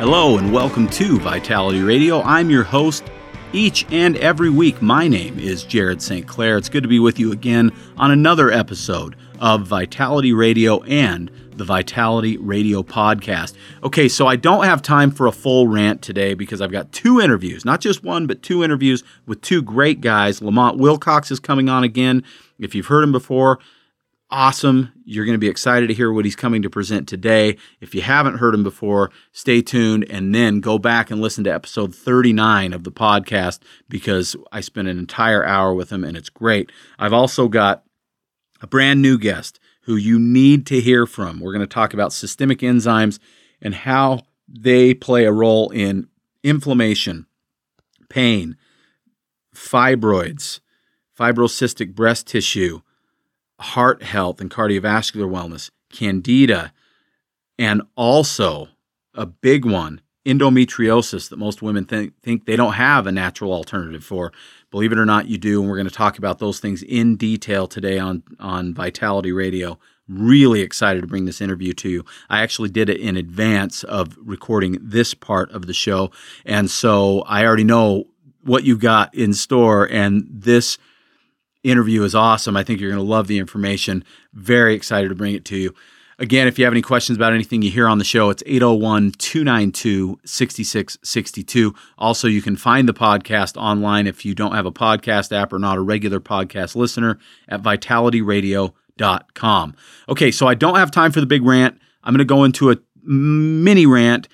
Hello and welcome to Vitality Radio. I'm your host each and every week. My name is Jared St. Clair. It's good to be with you again on another episode of Vitality Radio and the Vitality Radio podcast. Okay, so I don't have time for a full rant today because I've got two interviews, not just one, but two interviews with two great guys. Lamont Wilcox is coming on again. If you've heard him before, awesome. You're going to be excited to hear what he's coming to present today. If you haven't heard him before, stay tuned and then go back and listen to episode 39 of the podcast because I spent an entire hour with him and it's great. I've also got a brand new guest who you need to hear from. We're going to talk about systemic enzymes and how they play a role in inflammation, pain, fibroids, fibrocystic breast tissue heart health and cardiovascular wellness, candida, and also a big one, endometriosis that most women think, think they don't have a natural alternative for. Believe it or not, you do. And we're going to talk about those things in detail today on, on Vitality Radio. Really excited to bring this interview to you. I actually did it in advance of recording this part of the show. And so I already know what you got in store. And this interview is awesome. I think you're going to love the information. Very excited to bring it to you. Again, if you have any questions about anything you hear on the show, it's 801 292 6662. Also, you can find the podcast online if you don't have a podcast app or not a regular podcast listener at vitalityradio.com. Okay, so I don't have time for the big rant. I'm going to go into a mini rant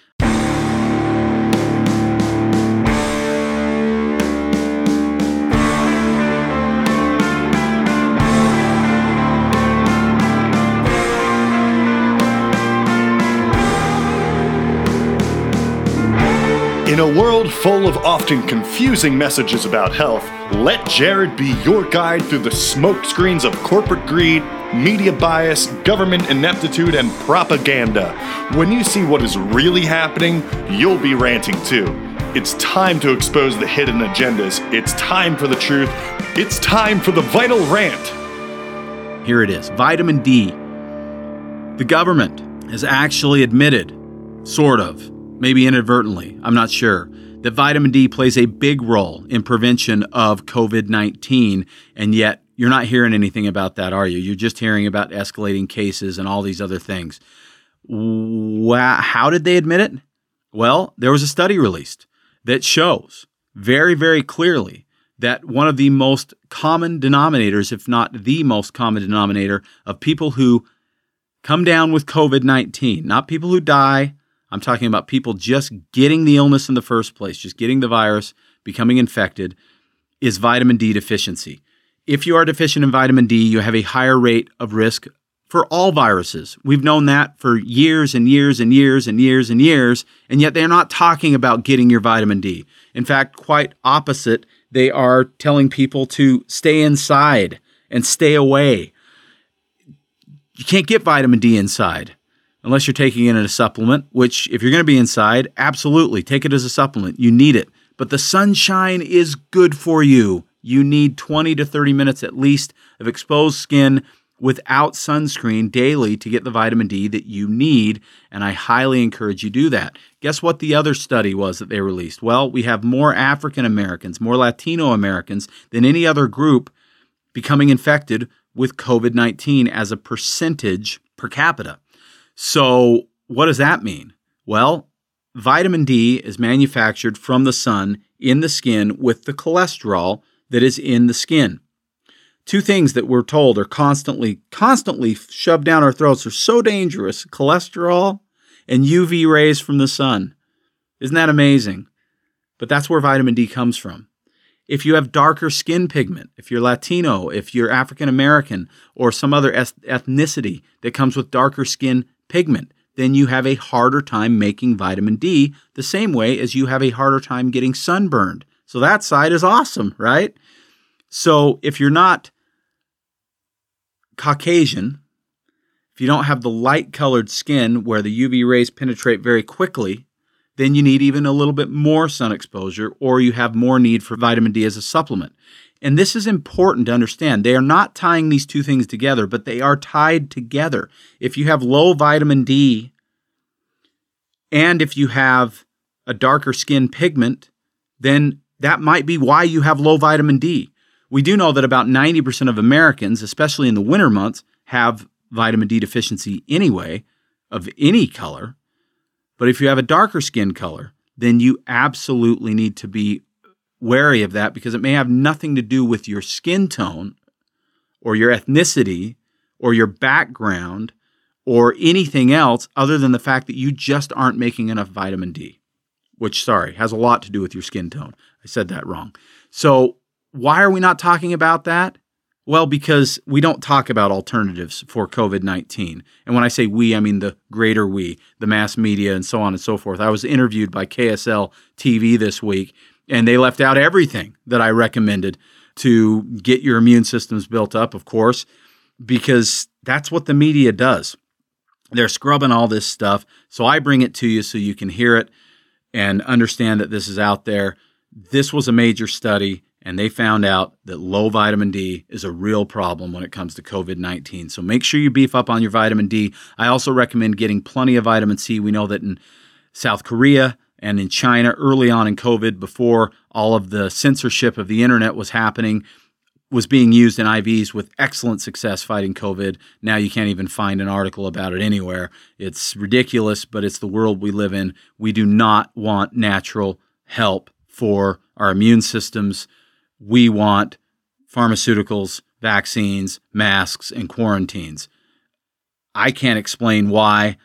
In a world full of often confusing messages about health, let Jared be your guide through the smokescreens of corporate greed, media bias, government ineptitude, and propaganda. When you see what is really happening, you'll be ranting too. It's time to expose the hidden agendas. It's time for the truth. It's time for the vital rant. Here it is vitamin D. The government has actually admitted, sort of, maybe inadvertently, I'm not sure, that vitamin D plays a big role in prevention of COVID 19. And yet, you're not hearing anything about that, are you? You're just hearing about escalating cases and all these other things. Wow. How did they admit it? Well, there was a study released that shows very, very clearly that one of the most common denominators, if not the most common denominator, of people who come down with COVID 19, not people who die, I'm talking about people just getting the illness in the first place, just getting the virus, becoming infected, is vitamin D deficiency. If you are deficient in vitamin D, you have a higher rate of risk for all viruses. We've known that for years and years and years and years and years, and yet they're not talking about getting your vitamin D. In fact, quite opposite, they are telling people to stay inside and stay away. You can't get vitamin D inside unless you're taking it in a supplement, which, if you're going to be inside, absolutely take it as a supplement. You need it. But the sunshine is good for you. You need 20 to 30 minutes at least of exposed skin without sunscreen daily to get the vitamin D that you need. And I highly encourage you do that. Guess what the other study was that they released? Well, we have more African Americans, more Latino Americans than any other group becoming infected with COVID 19 as a percentage per capita. So, what does that mean? Well, vitamin D is manufactured from the sun in the skin with the cholesterol that is in the skin. Two things that we're told are constantly, constantly shoved down our throats are so dangerous cholesterol and UV rays from the sun. Isn't that amazing? But that's where vitamin D comes from. If you have darker skin pigment, if you're Latino, if you're African American, or some other ethnicity that comes with darker skin pigment. then you have a harder time making vitamin D, the same way as you have a harder time getting sunburned. So that side is awesome, right? So if you're not Caucasian, if you don't have the light colored skin where the UV rays penetrate very quickly, then you need even a little bit more sun exposure or you have more need for vitamin D as a supplement. And this is important to understand. They are not tying these two things together, but they are tied together. If you have low vitamin D and if you have a darker skin pigment, then that might be why you have low vitamin D. We do know that about 90% of Americans, especially in the winter months, have vitamin D deficiency anyway, of any color. But if you have a darker skin color, then you absolutely need to be wary of that because it may have nothing to do with your skin tone or your ethnicity or your background or anything else other than the fact that you just aren't making enough vitamin D, which, sorry, has a lot to do with your skin tone. I said that wrong. So, why are we not talking about that? Well, because we don't talk about alternatives for COVID 19. And when I say we, I mean the greater we, the mass media, and so on and so forth. I was interviewed by KSL TV this week, and they left out everything that I recommended to get your immune systems built up, of course, because that's what the media does. They're scrubbing all this stuff. So I bring it to you so you can hear it and understand that this is out there. This was a major study and they found out that low vitamin D is a real problem when it comes to COVID 19. So make sure you beef up on your vitamin D. I also recommend getting plenty of vitamin C. We know that in South Korea and in China early on in COVID, before all of the censorship of the internet was happening, was being used in IVs with excellent success fighting COVID. Now you can't even find an article about it anywhere. It's ridiculous, but it's the world we live in. We do not want natural help for our immune systems we want pharmaceuticals, vaccines, masks, and quarantines. I can't explain why.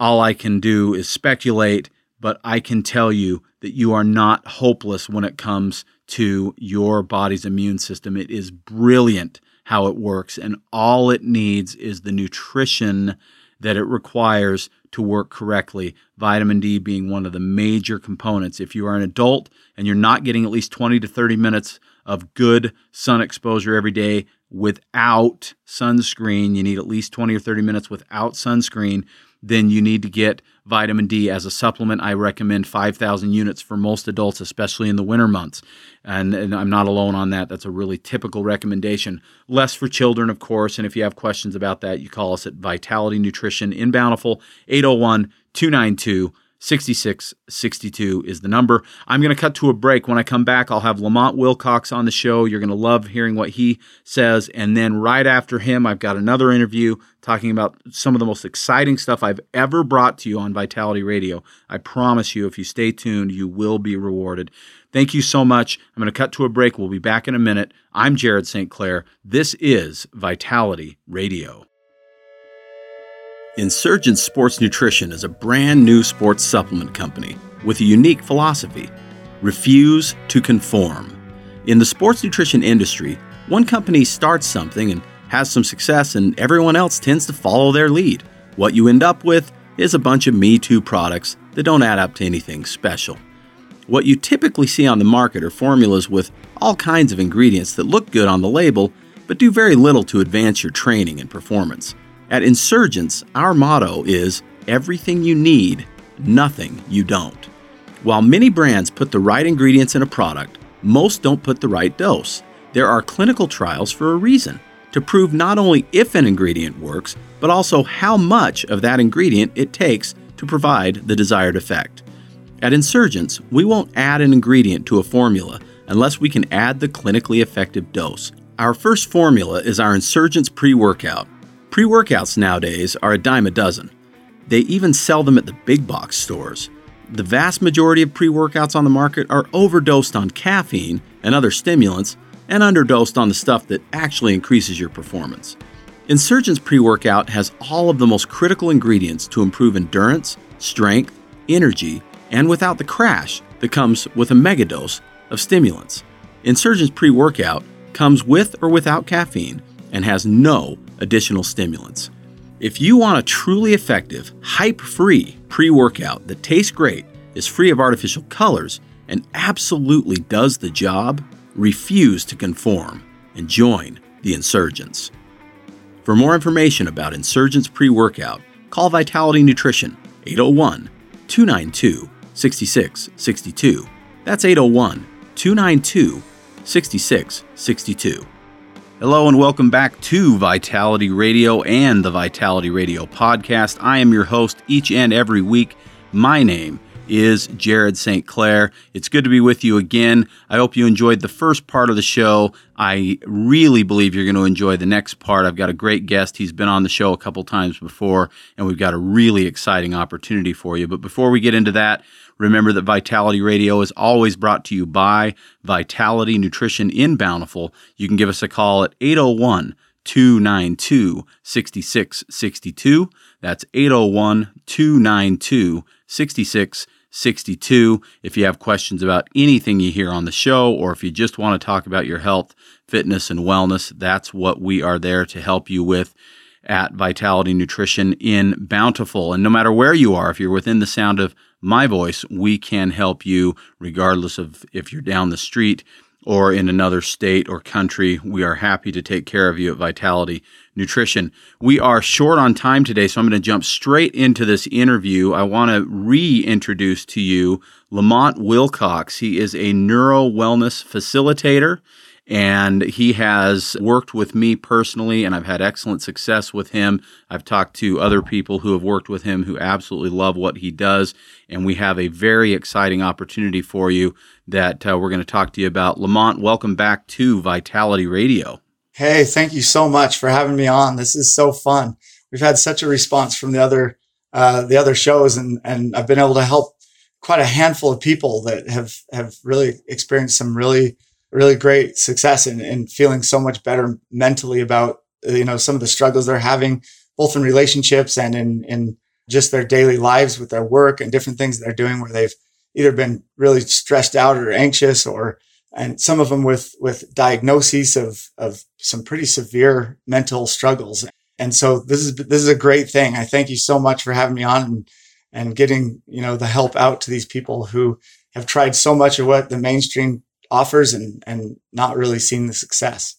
All I can do is speculate, but I can tell you that you are not hopeless when it comes to your body's immune system. It is brilliant how it works, and all it needs is the nutrition that it requires to work correctly. Vitamin D being one of the major components. If you are an adult and you're not getting at least 20 to 30 minutes of good sun exposure every day without sunscreen, you need at least 20 or 30 minutes without sunscreen, then you need to get vitamin D as a supplement. I recommend 5,000 units for most adults, especially in the winter months. And, and, I'm not alone on that. That's a really typical recommendation. Less for children, of course. And if you have questions about that, you call us at Vitality Nutrition in Bountiful, 801 292 6662 is the number. I'm going to cut to a break. When I come back, I'll have Lamont Wilcox on the show. You're going to love hearing what he says. And then right after him, I've got another interview talking about some of the most exciting stuff I've ever brought to you on Vitality Radio. I promise you, if you stay tuned, you will be rewarded. Thank you so much. I'm going to cut to a break. We'll be back in a minute. I'm Jared St. Clair. This is Vitality Radio. Insurgent Sports Nutrition is a brand new sports supplement company with a unique philosophy refuse to conform. In the sports nutrition industry, one company starts something and has some success, and everyone else tends to follow their lead. What you end up with is a bunch of Me Too products that don't add up to anything special. What you typically see on the market are formulas with all kinds of ingredients that look good on the label, but do very little to advance your training and performance. At Insurgents, our motto is everything you need, nothing you don't. While many brands put the right ingredients in a product, most don't put the right dose. There are clinical trials for a reason to prove not only if an ingredient works, but also how much of that ingredient it takes to provide the desired effect. At Insurgents, we won't add an ingredient to a formula unless we can add the clinically effective dose. Our first formula is our Insurgents pre workout. Pre workouts nowadays are a dime a dozen. They even sell them at the big box stores. The vast majority of pre workouts on the market are overdosed on caffeine and other stimulants and underdosed on the stuff that actually increases your performance. Insurgents pre workout has all of the most critical ingredients to improve endurance, strength, energy, and without the crash that comes with a megadose of stimulants. Insurgents pre workout comes with or without caffeine and has no additional stimulants. If you want a truly effective, hype free pre workout that tastes great, is free of artificial colors, and absolutely does the job, refuse to conform and join the insurgents. For more information about Insurgents pre workout, call Vitality Nutrition 801 292 6662. That's 801 292 6662. Hello and welcome back to Vitality Radio and the Vitality Radio podcast. I am your host each and every week. My name is Jared St. Clair. It's good to be with you again. I hope you enjoyed the first part of the show. I really believe you're going to enjoy the next part. I've got a great guest. He's been on the show a couple times before, and we've got a really exciting opportunity for you. But before we get into that, remember that Vitality Radio is always brought to you by Vitality Nutrition in Bountiful. You can give us a call at 801 292 6662. That's 801 292 6662. If you have questions about anything you hear on the show, or if you just want to talk about your health, fitness, and wellness, that's what we are there to help you with at Vitality Nutrition in Bountiful. And no matter where you are, if you're within the sound of my voice, we can help you regardless of if you're down the street or in another state or country, we are happy to take care of you at Vitality Nutrition. We are short on time today, so I'm going to jump straight into this interview. I want to reintroduce to you Lamont Wilcox. He is a neuro wellness facilitator and he has worked with me personally and I've had excellent success with him. I've talked to other people who have worked with him who absolutely love what he does and we have a very exciting opportunity for you that uh, we're going to talk to you about. Lamont, welcome back to Vitality Radio. Hey, thank you so much for having me on. This is so fun. We've had such a response from the other uh, the other shows and and I've been able to help quite a handful of people that have have really experienced some really really great success and, and feeling so much better mentally about uh, you know some of the struggles they're having both in relationships and in in just their daily lives with their work and different things they're doing where they've either been really stressed out or anxious or and some of them with with diagnoses of of some pretty severe mental struggles. And so this is this is a great thing. I thank you so much for having me on and and getting you know the help out to these people who have tried so much of what the mainstream offers and and not really seeing the success.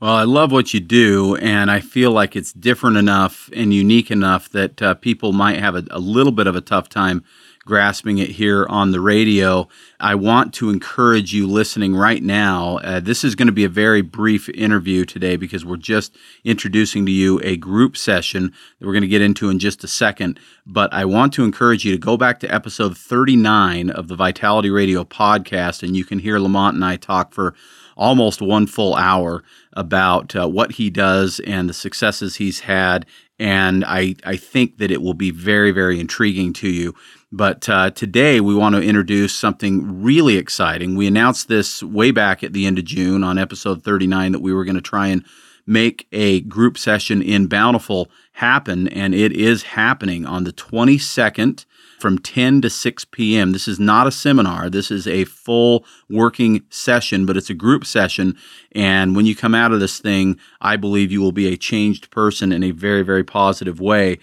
Well, I love what you do, and I feel like it's different enough and unique enough that uh, people might have a, a little bit of a tough time grasping it here on the radio. I want to encourage you listening right now. Uh, this is going to be a very brief interview today because we're just introducing to you a group session that we're going to get into in just a second. But I want to encourage you to go back to episode 39 of the Vitality Radio podcast, and you can hear Lamont and I talk for almost one full hour about uh, what he does and the successes he's had. And I, I think that it will be very, very intriguing to you. But uh, today we want to introduce something really exciting. We announced this way back at the end of June on episode 39 that we were going to try and make a group session in Bountiful happen, and it is happening on the 22nd from 10 to 6 p.m. This is not a seminar. This is a full working session, but it's a group session. And when you come out of this thing, I believe you will be a changed person in a very, very positive way.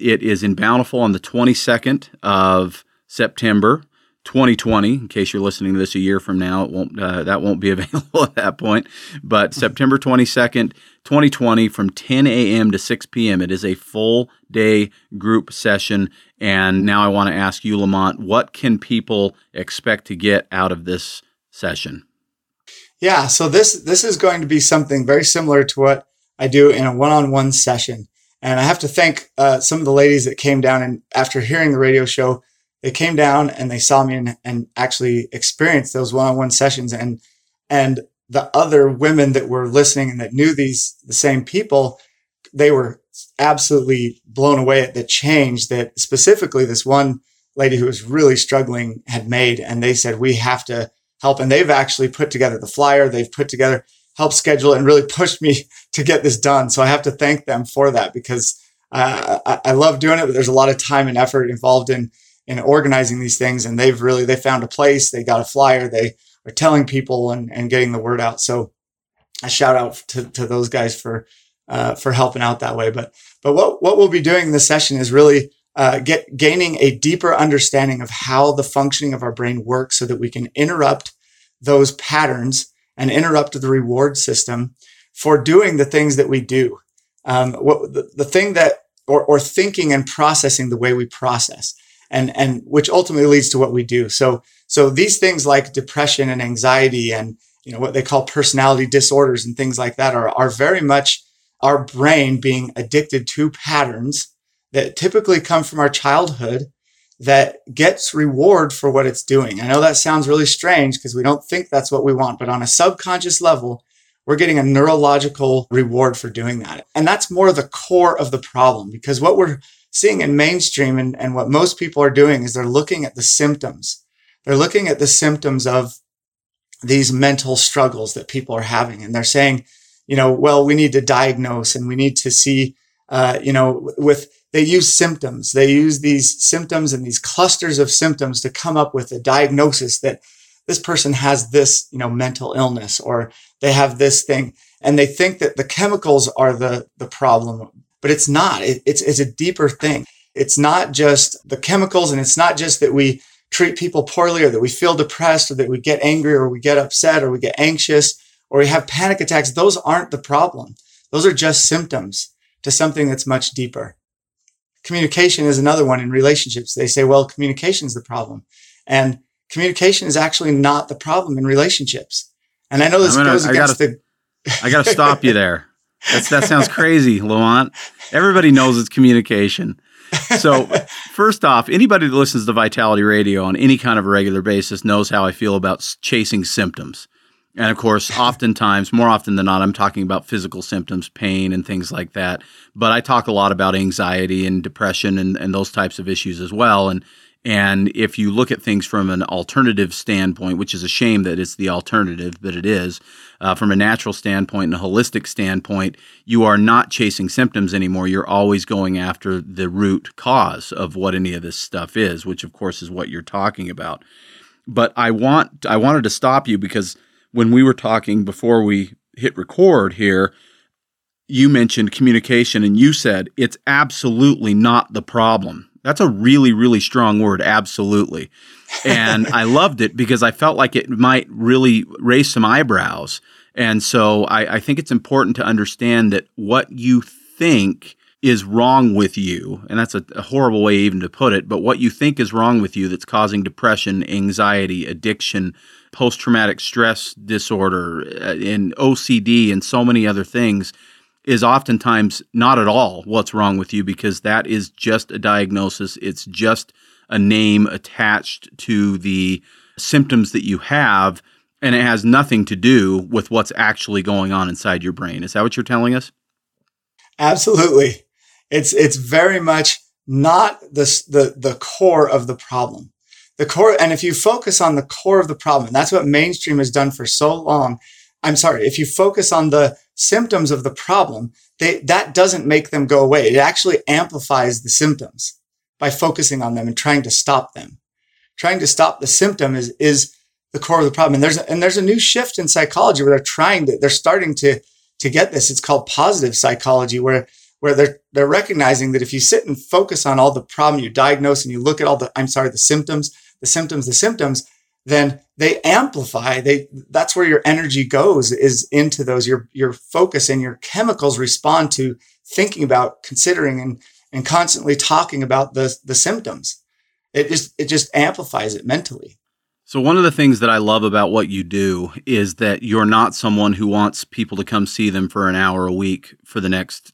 It is in Bountiful on the 22nd of September. 2020. In case you're listening to this a year from now, it won't uh, that won't be available at that point. But September 22nd, 2020, from 10 a.m. to 6 p.m. It is a full day group session. And now I want to ask you, Lamont, what can people expect to get out of this session? Yeah, so this this is going to be something very similar to what I do in a one-on-one session. And I have to thank uh, some of the ladies that came down and after hearing the radio show, they came down and they saw me and, and actually experienced those one-on-one sessions. And, and the other women that were listening and that knew these, the same people, they were absolutely blown away at the change that specifically this one lady who was really struggling had made. And they said, we have to help. And they've actually put together the flyer. They've put together helped schedule it and really pushed me to get this done. So I have to thank them for that because uh, I, I, love doing it, but there's a lot of time and effort involved in in organizing these things. And they've really they found a place, they got a flyer, they are telling people and, and getting the word out. So a shout out to, to those guys for uh, for helping out that way. But but what what we'll be doing this session is really uh, get gaining a deeper understanding of how the functioning of our brain works, so that we can interrupt those patterns and interrupt the reward system for doing the things that we do. Um, what the, the thing that or, or thinking and processing the way we process and and which ultimately leads to what we do so so these things like depression and anxiety and you know what they call personality disorders and things like that are are very much our brain being addicted to patterns that typically come from our childhood that gets reward for what it's doing. I know that sounds really strange because we don't think that's what we want, but on a subconscious level, we're getting a neurological reward for doing that. And that's more the core of the problem because what we're seeing in mainstream and, and what most people are doing is they're looking at the symptoms. They're looking at the symptoms of these mental struggles that people are having. And they're saying, you know, well, we need to diagnose and we need to see, uh, you know, with, they use symptoms. They use these symptoms and these clusters of symptoms to come up with a diagnosis that this person has this, you know, mental illness or they have this thing. And they think that the chemicals are the, the problem, but it's not. It, it's, it's a deeper thing. It's not just the chemicals and it's not just that we treat people poorly or that we feel depressed or that we get angry or we get upset or we get anxious or we have panic attacks. Those aren't the problem. Those are just symptoms to something that's much deeper. Communication is another one in relationships. They say, well, communication is the problem. And communication is actually not the problem in relationships. And I know this gonna, goes against gotta, the. I got to stop you there. That's, that sounds crazy, Lamont. Everybody knows it's communication. So, first off, anybody that listens to Vitality Radio on any kind of a regular basis knows how I feel about chasing symptoms. And of course, oftentimes, more often than not, I'm talking about physical symptoms, pain, and things like that. But I talk a lot about anxiety and depression and, and those types of issues as well. And and if you look at things from an alternative standpoint, which is a shame that it's the alternative, but it is, uh, from a natural standpoint and a holistic standpoint, you are not chasing symptoms anymore. You're always going after the root cause of what any of this stuff is, which of course is what you're talking about. But I want I wanted to stop you because when we were talking before we hit record here, you mentioned communication and you said it's absolutely not the problem that's a really, really strong word. Absolutely. And I loved it because I felt like it might really raise some eyebrows. And so I, I, think it's important to understand that what you think is wrong with you, and that's a, a horrible way even to put it, but what you think is wrong with you that's causing depression, anxiety, addiction, post traumatic stress disorder, uh, and OCD, and so many other things is oftentimes not at all what's wrong with you because that is just a diagnosis. It's just a name attached to the symptoms that you have, and it has nothing to do with what's actually going on inside your brain. Is that what you're telling us? Absolutely. It's it's very much not the the the core of the problem. The core, and if you focus on the core of the problem, that's what mainstream has done for so long. I'm sorry, if you focus on the symptoms of the problem, they, that doesn't make them go away. It actually amplifies the symptoms by focusing on them and trying to stop them. Trying to stop the symptom is, is the core of the problem. And there's, and there's a new shift in psychology where they're trying to, they're starting to, to get this. It's called positive psychology where, where they're, they're recognizing that if you sit and focus on all the problem you diagnose and you look at all the, I'm sorry, the symptoms, the symptoms, the symptoms, then they amplify they that's where your energy goes is into those your your focus and your chemicals respond to thinking about considering and and constantly talking about the the symptoms it just it just amplifies it mentally so one of the things that I love about what you do is that you're not someone who wants people to come see them for an hour a week for the next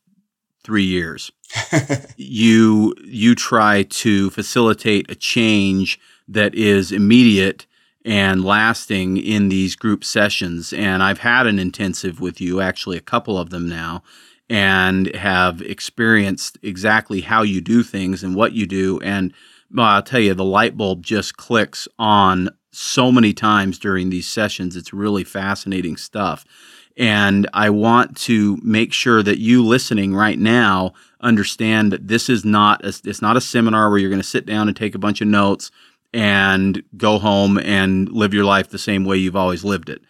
3 years. you you try to facilitate a change that is immediate and lasting in these group sessions. And I've had an intensive with you, actually, a couple of them now, and have experienced exactly how you do things and what you do. And well, I'll tell you, the light bulb just clicks on so many times during these sessions. It's really fascinating stuff. And I want to make sure that you listening right now understand that this is not a, it's not a seminar where you're going to sit down and take a bunch of notes and go home and live your life the same way you've always lived it.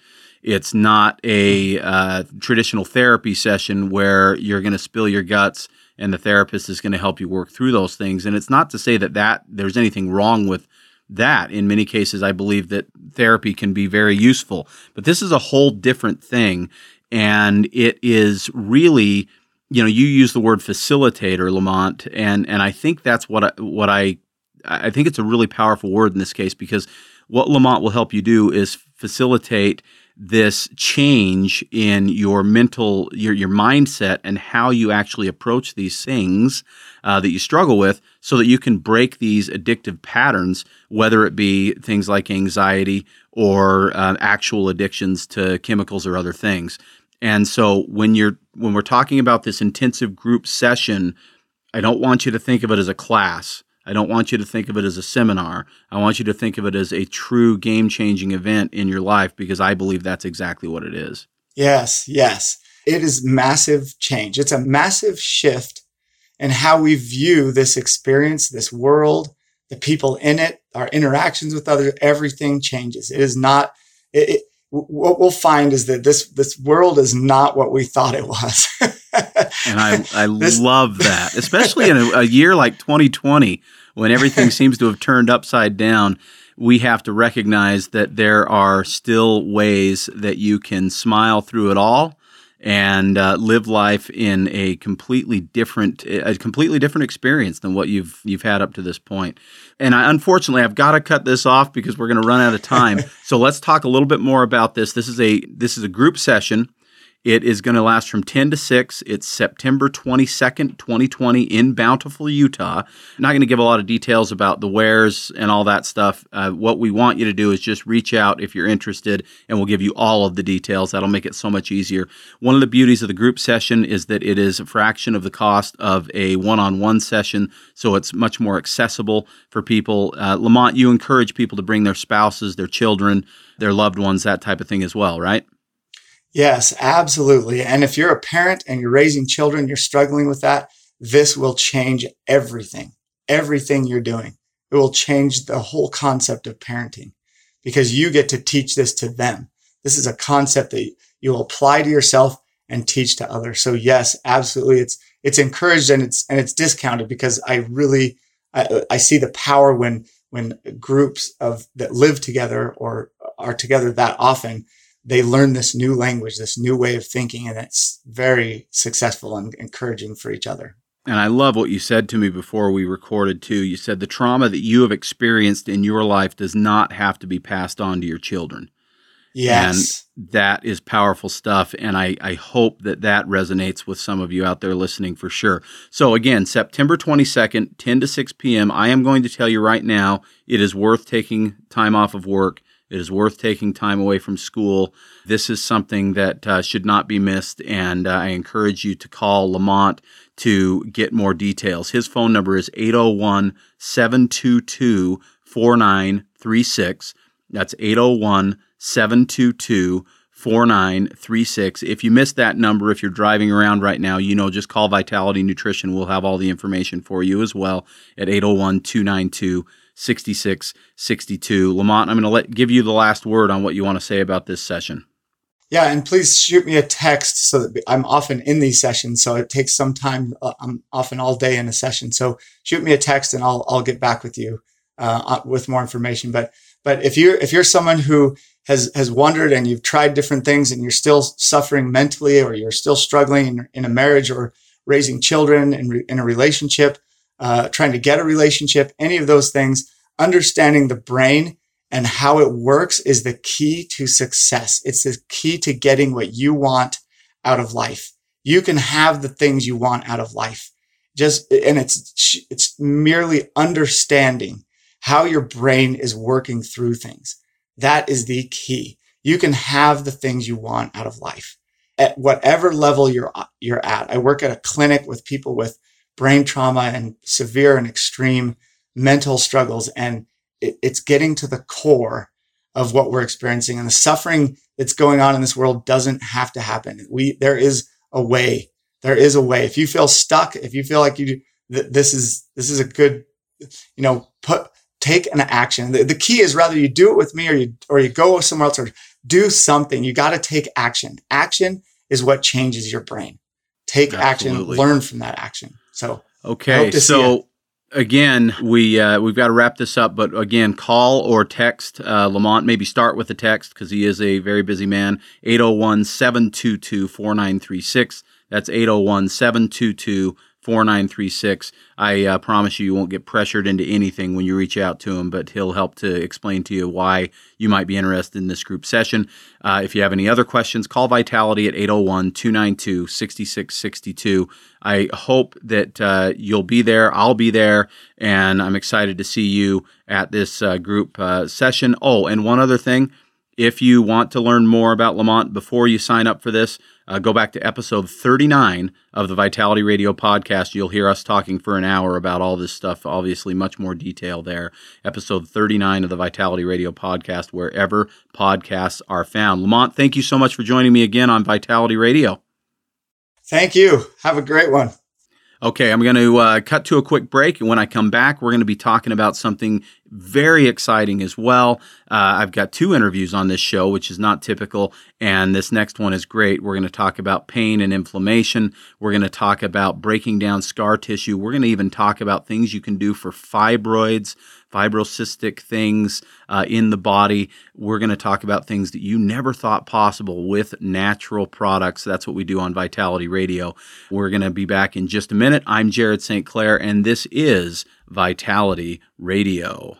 It's not a uh, traditional therapy session where you're going to spill your guts and the therapist is going to help you work through those things. And it's not to say that that there's anything wrong with that. In many cases, I believe that therapy can be very useful, but this is a whole different thing, and it is really, you know, you use the word facilitator, Lamont, and and I think that's what I, what I I think it's a really powerful word in this case because what Lamont will help you do is facilitate this change in your mental your your mindset and how you actually approach these things uh, that you struggle with so that you can break these addictive patterns whether it be things like anxiety or uh, actual addictions to chemicals or other things. And so when you're when we're talking about this intensive group session i don't want you to think of it as a class I don't want you to think of it as a seminar. I want you to think of it as a true game changing event in your life because I believe that's exactly what it is. Yes, yes. It is massive change. It's a massive shift in how we view this experience, this world, the people in it, our interactions with others, everything changes. It is not, it, it, what we'll find is that this, this world is not what we thought it was. and I, I this, love that, especially in a, a year like 2020 when everything seems to have turned upside down, we have to recognize that there are still ways that you can smile through it all and uh, live life in a completely different a completely different experience than what you've you've had up to this point. And I, unfortunately, I've got to cut this off because we're going to run out of time. so let's talk a little bit more about this. This is a this is a group session. It is going to last from 10 to 6. It's September 22nd, 2020 in Bountiful, Utah. I'm not going to give a lot of details about the wares and all that stuff. Uh, what we want you to do is just reach out if you're interested, and we'll give you all of the details. That'll make it so much easier. One of the beauties of the group session is that it is a fraction of the cost of a one on one session, so it's much more accessible for people. Uh, Lamont, you encourage people to bring their spouses, their children, their loved ones, that type of thing as well, right? Yes, absolutely. And if you're a parent and you're raising children, you're struggling with that, this will change everything, everything you're doing. It will change the whole concept of parenting because you get to teach this to them. This is a concept that you'll apply to yourself and teach to others. So yes, absolutely. It's, it's encouraged and it's, and it's discounted because I really, I, I see the power when, when groups of that live together or are together that often they learn this new language, this new way of thinking, and it's very successful and encouraging for each other. And I love what you said to me before we recorded too. You said the trauma that you have experienced in your life does not have to be passed on to your children. Yes. And that is powerful stuff. And I, I hope that that resonates with some of you out there listening for sure. So, again, September 22nd, 10 to 6 p.m., I am going to tell you right now it is worth taking time off of work it is worth taking time away from school. This is something that uh, should not be missed, and uh, I encourage you to call Lamont to get more details. His phone number is 801 722 4936. That's 801 722 4936. If you missed that number, if you're driving around right now, you know, just call Vitality Nutrition. We'll have all the information for you as well at 801 292 66 62. Lamont, I'm going to let give you the last word on what you want to say about this session. Yeah, and please shoot me a text so that I'm often in these sessions. So it takes some time. Uh, I'm often all day in a session. So shoot me a text and I'll, I'll get back with you uh, with more information. But, but if you're, if you're someone who has, has wondered and you've tried different things and you're still suffering mentally or you're still struggling in, in a marriage or raising children in, in a relationship, uh, trying to get a relationship, any of those things, understanding the brain and how it works is the key to success. It's the key to getting what you want out of life. You can have the things you want out of life. Just, and it's, it's merely understanding how your brain is working through things. That is the key. You can have the things you want out of life at whatever level you're, you're at. I work at a clinic with people with brain trauma and severe and extreme mental struggles. And it, it's getting to the core of what we're experiencing and the suffering that's going on in this world doesn't have to happen. We, there is a way. There is a way. If you feel stuck, if you feel like you, th- this is, this is a good, you know, put, take an action. The, the key is rather you do it with me or you, or you go somewhere else or do something. You got to take action. Action is what changes your brain. Take Absolutely. action, learn from that action. So, Okay, so again, we uh, we've got to wrap this up. But again, call or text uh, Lamont. Maybe start with a text because he is a very busy man. 801 722 4936. That's 801 722 4936. I uh, promise you, you won't get pressured into anything when you reach out to him, but he'll help to explain to you why you might be interested in this group session. Uh, if you have any other questions, call Vitality at 801 292 6662. I hope that uh, you'll be there. I'll be there, and I'm excited to see you at this uh, group uh, session. Oh, and one other thing if you want to learn more about Lamont before you sign up for this, uh, go back to episode 39 of the Vitality Radio podcast. You'll hear us talking for an hour about all this stuff, obviously, much more detail there. Episode 39 of the Vitality Radio podcast, wherever podcasts are found. Lamont, thank you so much for joining me again on Vitality Radio. Thank you. Have a great one. Okay, I'm going to uh, cut to a quick break. And when I come back, we're going to be talking about something very exciting as well. Uh, I've got two interviews on this show, which is not typical. And this next one is great. We're going to talk about pain and inflammation. We're going to talk about breaking down scar tissue. We're going to even talk about things you can do for fibroids, fibrocystic things uh, in the body. We're going to talk about things that you never thought possible with natural products. That's what we do on Vitality Radio. We're going to be back in just a minute. I'm Jared St. Clair, and this is Vitality Radio.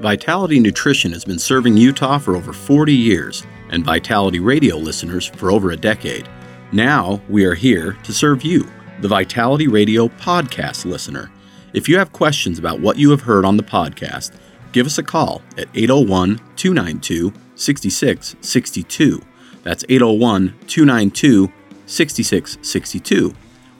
Vitality Nutrition has been serving Utah for over 40 years and Vitality Radio listeners for over a decade. Now we are here to serve you, the Vitality Radio podcast listener. If you have questions about what you have heard on the podcast, give us a call at 801 292 6662. That's 801 292 6662.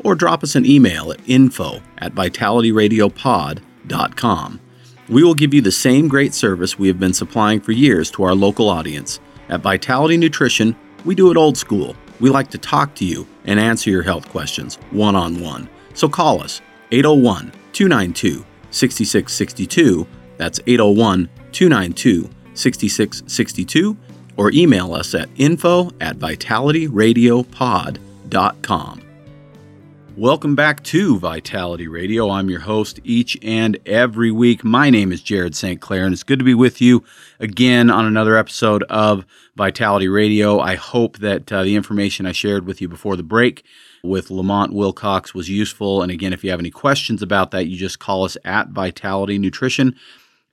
Or drop us an email at info at vitalityradiopod.com. We will give you the same great service we have been supplying for years to our local audience. At Vitality Nutrition, we do it old school. We like to talk to you and answer your health questions one on one. So call us 801 292 6662. That's 801 292 6662. Or email us at info at vitalityradiopod.com. Welcome back to Vitality Radio. I'm your host each and every week. My name is Jared St. Clair, and it's good to be with you again on another episode of Vitality Radio. I hope that uh, the information I shared with you before the break with Lamont Wilcox was useful. And again, if you have any questions about that, you just call us at Vitality Nutrition.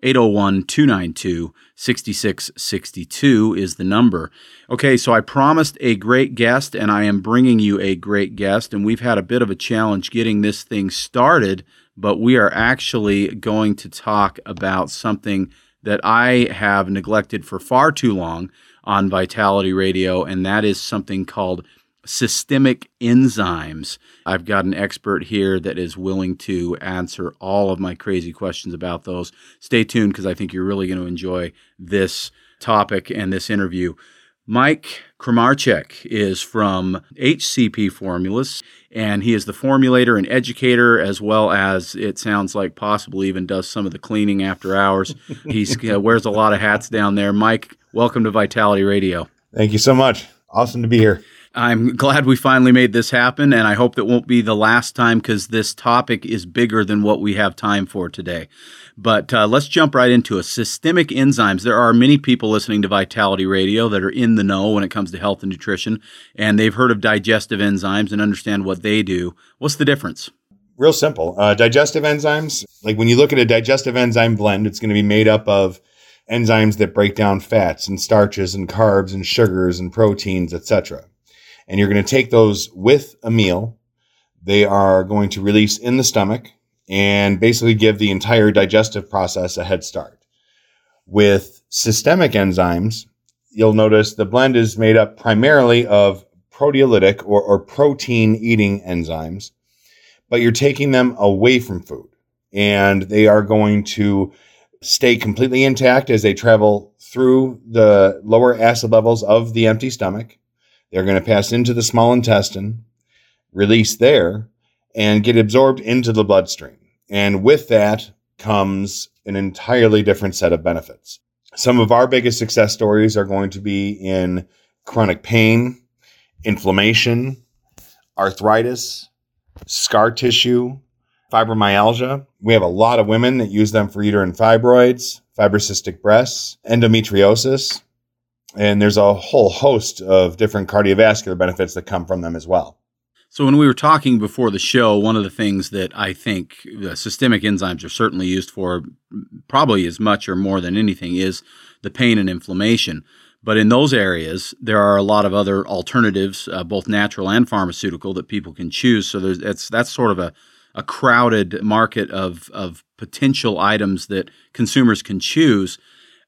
801 292 6662 is the number. Okay, so I promised a great guest, and I am bringing you a great guest. And we've had a bit of a challenge getting this thing started, but we are actually going to talk about something that I have neglected for far too long on Vitality Radio, and that is something called systemic enzymes. I've got an expert here that is willing to answer all of my crazy questions about those. Stay tuned because I think you're really going to enjoy this topic and this interview. Mike Kramarchek is from HCP Formulas, and he is the formulator and educator, as well as it sounds like possibly even does some of the cleaning after hours. He uh, wears a lot of hats down there. Mike, welcome to Vitality Radio. Thank you so much. Awesome to be here. I'm glad we finally made this happen, and I hope that won't be the last time because this topic is bigger than what we have time for today. But uh, let's jump right into it. Systemic enzymes. There are many people listening to Vitality Radio that are in the know when it comes to health and nutrition, and they've heard of digestive enzymes and understand what they do. What's the difference? Real simple. Uh, digestive enzymes, like when you look at a digestive enzyme blend, it's going to be made up of enzymes that break down fats and starches and carbs and sugars and proteins, etc and you're going to take those with a meal. They are going to release in the stomach and basically give the entire digestive process a head start. With systemic enzymes, you'll notice the blend is made up primarily of proteolytic or, or protein eating enzymes, but you're taking them away from food and they are going to stay completely intact as they travel through the lower acid levels of the empty stomach they're going to pass into the small intestine, release there, and get absorbed into the bloodstream. And with that comes an entirely different set of benefits. Some of our biggest success stories are going to be in chronic pain, inflammation, arthritis, scar tissue, fibromyalgia. We have a lot of women that use them for uterine fibroids, fibrocystic breasts, endometriosis, and there's a whole host of different cardiovascular benefits that come from them as well. So, when we were talking before the show, one of the things that I think systemic enzymes are certainly used for, probably as much or more than anything, is the pain and inflammation. But in those areas, there are a lot of other alternatives, uh, both natural and pharmaceutical, that people can choose. So there's that's that's sort of a, a crowded market of of potential items that consumers can choose.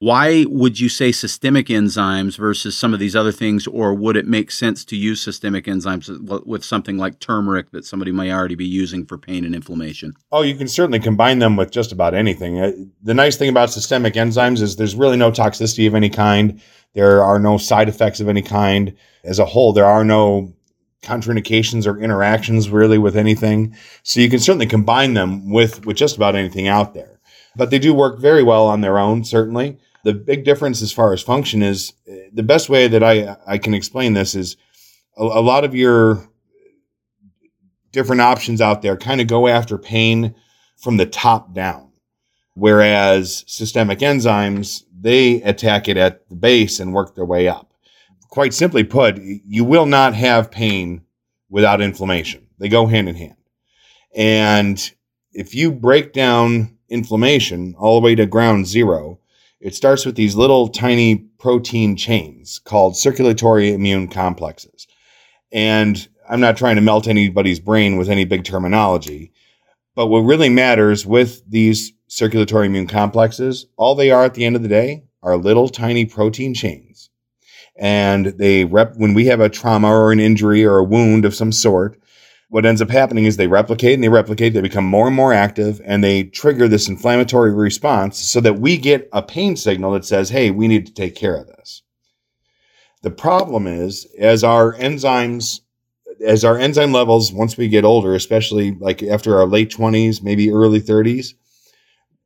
Why would you say systemic enzymes versus some of these other things, or would it make sense to use systemic enzymes with something like turmeric that somebody may already be using for pain and inflammation? Oh, you can certainly combine them with just about anything. Uh, the nice thing about systemic enzymes is there's really no toxicity of any kind. There are no side effects of any kind. As a whole, there are no contraindications or interactions really with anything. So you can certainly combine them with, with just about anything out there. But they do work very well on their own, certainly. The big difference as far as function is the best way that I, I can explain this is a, a lot of your different options out there kind of go after pain from the top down. Whereas systemic enzymes, they attack it at the base and work their way up. Quite simply put, you will not have pain without inflammation. They go hand in hand. And if you break down inflammation all the way to ground zero, it starts with these little tiny protein chains called circulatory immune complexes. And I'm not trying to melt anybody's brain with any big terminology, but what really matters with these circulatory immune complexes, all they are at the end of the day are little tiny protein chains. And they rep when we have a trauma or an injury or a wound of some sort, what ends up happening is they replicate and they replicate, they become more and more active, and they trigger this inflammatory response so that we get a pain signal that says, hey, we need to take care of this. The problem is, as our enzymes, as our enzyme levels, once we get older, especially like after our late 20s, maybe early 30s,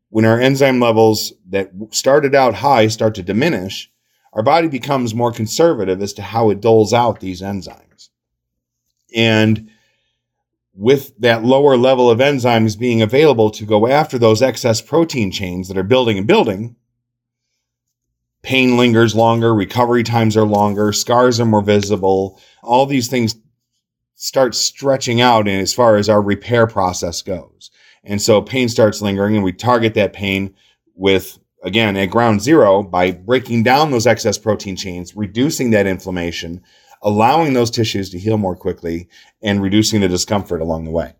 when our enzyme levels that started out high start to diminish, our body becomes more conservative as to how it doles out these enzymes. And with that lower level of enzymes being available to go after those excess protein chains that are building and building, pain lingers longer, recovery times are longer, scars are more visible. All these things start stretching out in as far as our repair process goes. And so pain starts lingering, and we target that pain with, again, at ground zero by breaking down those excess protein chains, reducing that inflammation, allowing those tissues to heal more quickly and reducing the discomfort along the way.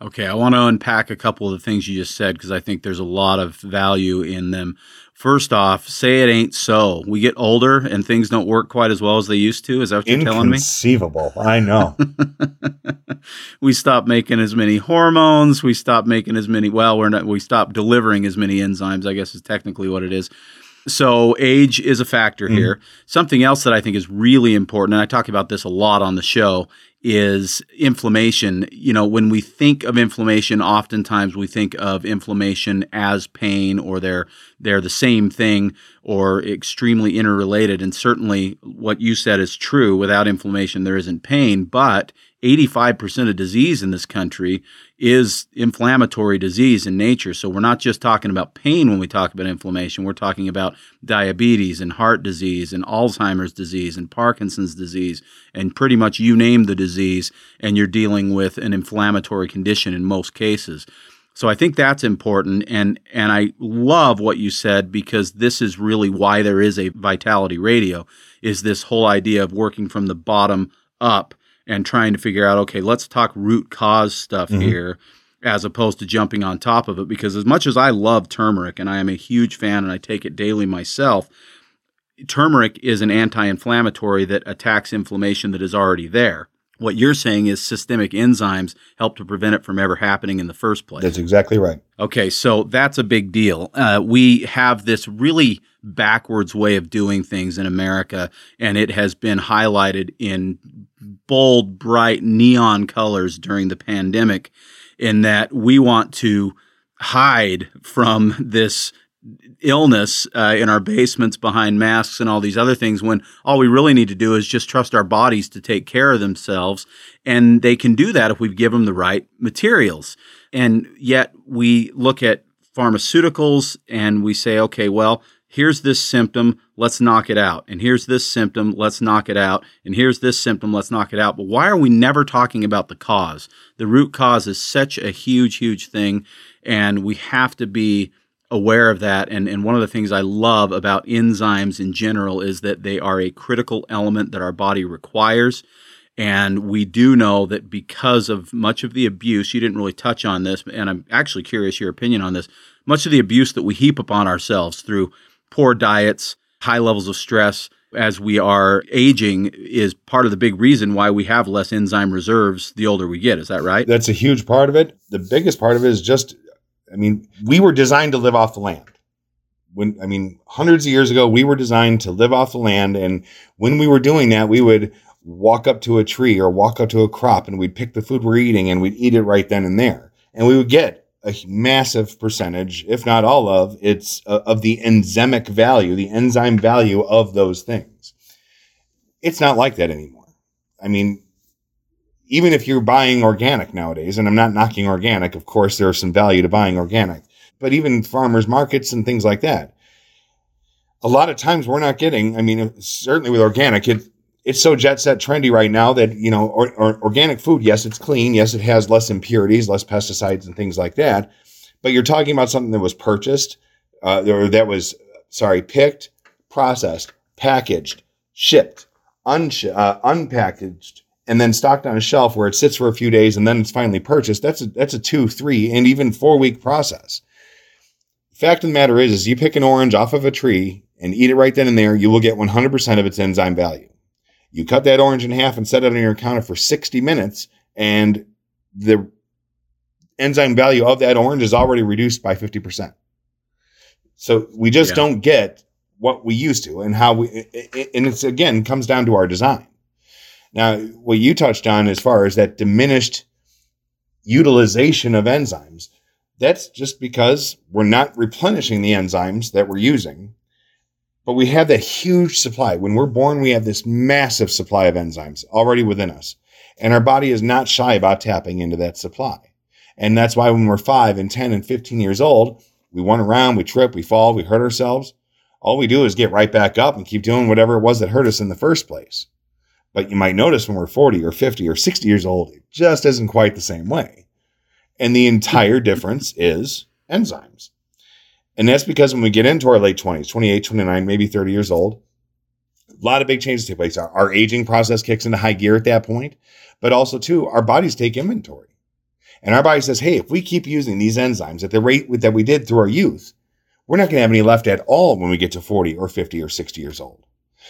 Okay, I want to unpack a couple of the things you just said because I think there's a lot of value in them. First off, say it ain't so. We get older and things don't work quite as well as they used to. Is that what you're telling me? Inconceivable. I know. we stop making as many hormones. We stop making as many. Well, we're not. We stop delivering as many enzymes. I guess is technically what it is. So age is a factor mm-hmm. here. Something else that I think is really important, and I talk about this a lot on the show, is inflammation. You know, when we think of inflammation, oftentimes we think of inflammation as pain or they're they're the same thing or extremely interrelated. And certainly what you said is true. Without inflammation, there isn't pain. But 85% of disease in this country is inflammatory disease in nature. So we're not just talking about pain when we talk about inflammation. We're talking about diabetes and heart disease and Alzheimer's disease and Parkinson's disease and pretty much you name the disease and you're dealing with an inflammatory condition in most cases. So I think that's important and and I love what you said because this is really why there is a vitality radio is this whole idea of working from the bottom up and trying to figure out okay, let's talk root cause stuff mm-hmm. here as opposed to jumping on top of it because as much as I love turmeric and I am a huge fan and I take it daily myself, turmeric is an anti-inflammatory that attacks inflammation that is already there. What you're saying is systemic enzymes help to prevent it from ever happening in the first place. That's exactly right. Okay, so that's a big deal. Uh, we have this really backwards way of doing things in America, and it has been highlighted in bold, bright neon colors during the pandemic, in that we want to hide from this illness uh, in our basements behind masks and all these other things when all we really need to do is just trust our bodies to take care of themselves. And they can do that if we give them the right materials. And yet we look at pharmaceuticals and we say okay well here's this symptom let's knock it out and here's this symptom let's knock it out and here's this symptom let's knock it out but why are we never talking about the cause the root cause is such a huge huge thing and we have to be aware of that. And, and one of the things I love about enzymes in general is that they are a critical element that our body requires. And we do know that because of much of the abuse, you didn't really touch on this, and I'm actually curious your opinion on this. Much of the abuse that we heap upon ourselves through poor diets, high levels of stress, as we are aging is part of the big reason why we have less enzyme reserves the older we get. Is that right? That's a huge part of it. The biggest part of it is just I mean, we were designed to live off the land. When I mean, hundreds of years ago, we were designed to live off the land, and when we were doing that, we would walk up to a tree or walk up to a crop, and we'd pick the food we're eating, and we'd eat it right then and there, and we would get a massive percentage, if not all of its uh, of the enzymic value, the enzyme value of those things. It's not like that anymore. I mean, even if you're buying organic nowadays, and I'm not knocking organic, of course, there's some value to buying organic, but even farmers markets and things like that. A lot of times we're not getting, I mean, certainly with organic, it, it's so jet set trendy right now that, you know, or, or organic food, yes, it's clean. Yes, it has less impurities, less pesticides and things like that. But you're talking about something that was purchased, uh, or that was, sorry, picked, processed, packaged, shipped, unsh- uh, unpackaged, and then stocked on a shelf where it sits for a few days and then it's finally purchased, that's a, that's a two, three, and even four week process. Fact of the matter is, is you pick an orange off of a tree and eat it right then and there, you will get 100% of its enzyme value. You cut that orange in half and set it on your counter for 60 minutes, and the enzyme value of that orange is already reduced by 50%. So we just yeah. don't get what we used to and how we, and it's again comes down to our design. Now, what you touched on as far as that diminished utilization of enzymes, that's just because we're not replenishing the enzymes that we're using. But we have that huge supply. When we're born, we have this massive supply of enzymes already within us. And our body is not shy about tapping into that supply. And that's why when we're five and 10 and 15 years old, we run around, we trip, we fall, we hurt ourselves. All we do is get right back up and keep doing whatever it was that hurt us in the first place. But you might notice when we're 40 or 50 or 60 years old, it just isn't quite the same way. And the entire difference is enzymes. And that's because when we get into our late 20s, 28, 29, maybe 30 years old, a lot of big changes take place. Our, our aging process kicks into high gear at that point, but also, too, our bodies take inventory. And our body says, hey, if we keep using these enzymes at the rate that we did through our youth, we're not going to have any left at all when we get to 40 or 50 or 60 years old.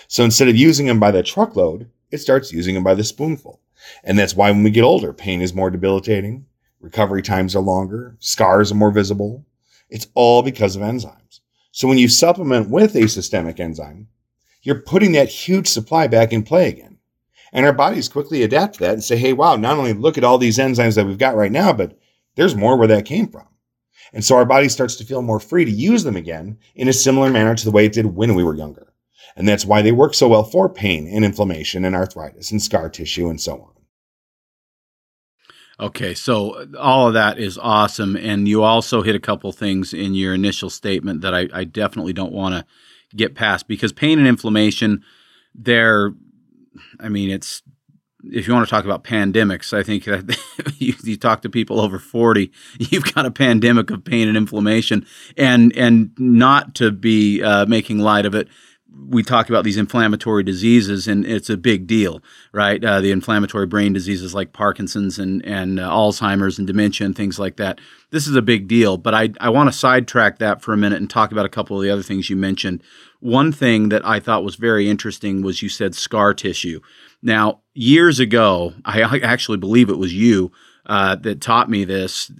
So instead of using them by the truckload, it starts using them by the spoonful. And that's why when we get older, pain is more debilitating, recovery times are longer, scars are more visible. It's all because of enzymes. So when you supplement with a systemic enzyme, you're putting that huge supply back in play again. And our bodies quickly adapt to that and say, hey, wow, not only look at all these enzymes that we've got right now, but there's more where that came from. And so our body starts to feel more free to use them again in a similar manner to the way it did when we were younger. And that's why they work so well for pain and inflammation and arthritis and scar tissue and so on. Okay, so all of that is awesome. And you also hit a couple things in your initial statement that I, I definitely don't want to get past because pain and inflammation, they're, I mean, it's, if you want to talk about pandemics, I think that you, you, talk to people over 40, you've got a pandemic of pain and inflammation. And, and not to be uh, making light of it, we talk about these inflammatory diseases, and it's a big deal, right? Uh, the inflammatory brain diseases like Parkinson's and and uh, Alzheimer's and dementia and things like that. This is a big deal, but I I want to sidetrack that for a minute and talk about a couple of the other things you mentioned. One thing that I thought was very interesting was you said scar tissue. Now, years ago, I actually believe it was you uh, that taught me this.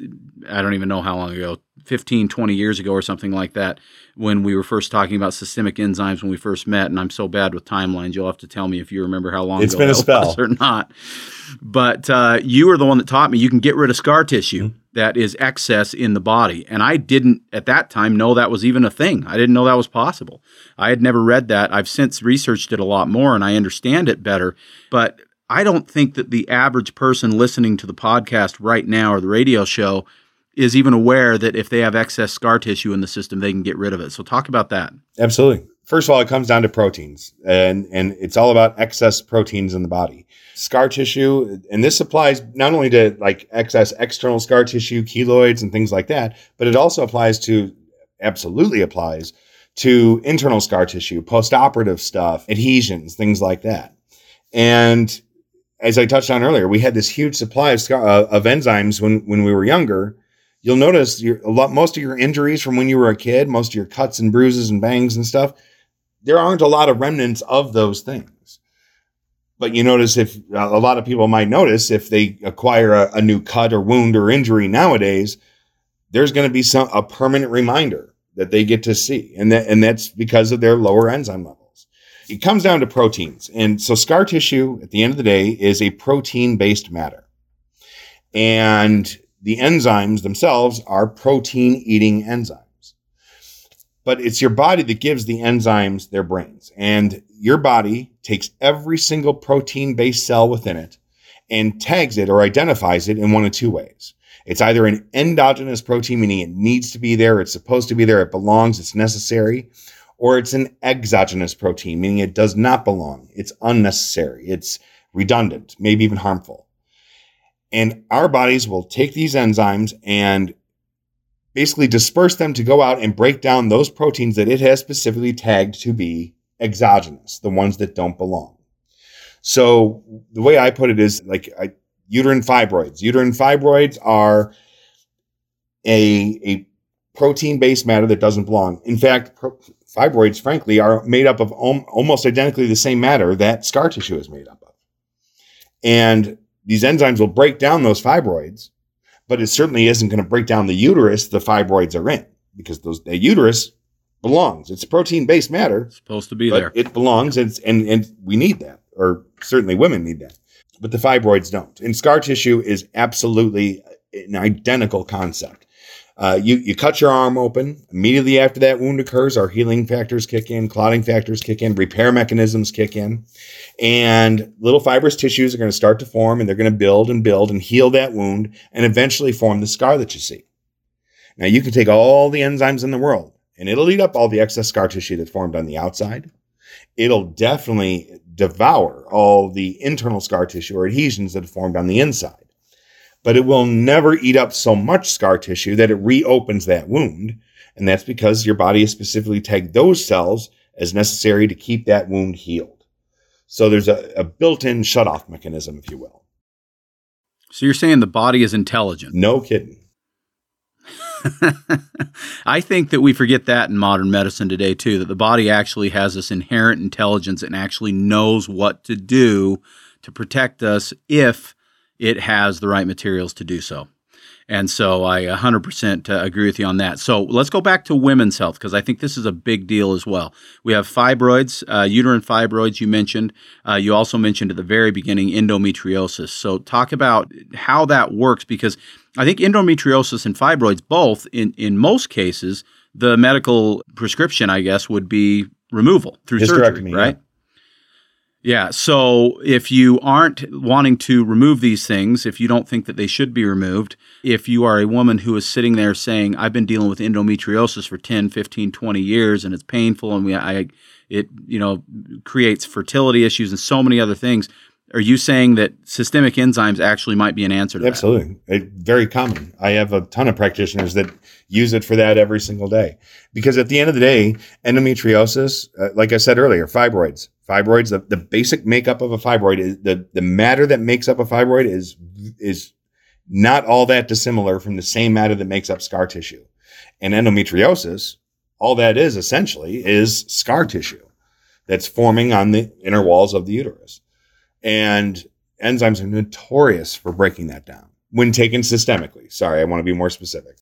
I don't even know how long ago, 15, 20 years ago or something like that when we were first talking about systemic enzymes when we first met. And I'm so bad with timelines. You'll have to tell me if you remember how long It's ago been a spell. or not. But uh, you were the one that taught me you can get rid of scar tissue Mm-hmm. that is excess in the body. And I didn't at that time know that was even a thing. I didn't know that was possible. I had never read that. I've since researched it a lot more and I understand it better. But I don't think that the average person listening to the podcast right now or the radio show is even aware that if they have excess scar tissue in the system, they can get rid of it. So talk about that. Absolutely. First of all, it comes down to proteins, and and it's all about excess proteins in the body. Scar tissue, and this applies not only to like excess external scar tissue, keloids, and things like that, but it also applies to, absolutely applies to internal scar tissue, postoperative stuff, adhesions, things like that. And as I touched on earlier, we had this huge supply of scar, uh, of enzymes when when we were younger. You'll notice your, a lot, most of your injuries from when you were a kid, most of your cuts and bruises and bangs and stuff, there aren't a lot of remnants of those things. But you notice if a lot of people might notice if they acquire a, a new cut or wound or injury nowadays, there's going to be some a permanent reminder that they get to see, and that and that's because of their lower enzyme levels. It comes down to proteins, and so scar tissue at the end of the day is a protein based matter, and the enzymes themselves are protein eating enzymes. But it's your body that gives the enzymes their brains. And your body takes every single protein based cell within it and tags it or identifies it in one of two ways. It's either an endogenous protein, meaning it needs to be there, it's supposed to be there, it belongs, it's necessary, or it's an exogenous protein, meaning it does not belong, it's unnecessary, it's redundant, maybe even harmful. And our bodies will take these enzymes and basically disperse them to go out and break down those proteins that it has specifically tagged to be exogenous, the ones that don't belong. So the way I put it is like I, uterine fibroids. Uterine fibroids are a, a protein based matter that doesn't belong. In fact, pro- fibroids, frankly, are made up of om- almost identically the same matter that scar tissue is made up of. And these enzymes will break down those fibroids, but it certainly isn't going to break down the uterus the fibroids are in because those the uterus belongs. It's protein based matter, It's supposed to be there. it belongs, and, and and we need that, or certainly women need that, but the fibroids don't. And scar tissue is absolutely an identical concept. Uh, you you cut your arm open immediately after that wound occurs. Our healing factors kick in, clotting factors kick in, repair mechanisms kick in, and little fibrous tissues are going to start to form, and they're going to build and build and heal that wound, and eventually form the scar that you see. Now you can take all the enzymes in the world, and it'll eat up all the excess scar tissue that formed on the outside. It'll definitely devour all the internal scar tissue or adhesions that have formed on the inside. But it will never eat up so much scar tissue that it reopens that wound. And that's because your body has specifically tagged those cells as necessary to keep that wound healed. So there's a, a built in shutoff mechanism, if you will. so you're saying the body is intelligent. No kidding. I think that we forget that in modern medicine today too. That the body actually has this inherent intelligence and actually knows what to do to protect us if it has the right materials to do so. And so I 100% uh, agree with you on that. So let's go back to women's health because I think this is a big deal as well. We have fibroids, uh, uterine fibroids, you mentioned. Uh, you also mentioned at the very beginning endometriosis. So talk about how that works because I think endometriosis and fibroids, both in, in most cases, the medical prescription, I guess, would be removal through surgery, Hysterectomy, right? Yeah. So if you aren't wanting to remove these things, if you don't think that they should be removed, if you are a woman who is sitting there saying, I've been dealing with endometriosis for 10, 15, 20 years and it's painful and we, I, it, you know, creates fertility issues and so many other things. Are you saying that systemic enzymes actually might be an answer to that? Absolutely. Very common. I have a ton of practitioners that use it for that every single day. Because at the end of the day, endometriosis, uh, like I said earlier, fibroids, fibroids, the, the basic makeup of a fibroid is the, the matter that makes up a fibroid is, is not all that dissimilar from the same matter that makes up scar tissue. And endometriosis, all that is essentially is scar tissue that's forming on the inner walls of the uterus. And enzymes are notorious for breaking that down when taken systemically. Sorry, I want to be more specific.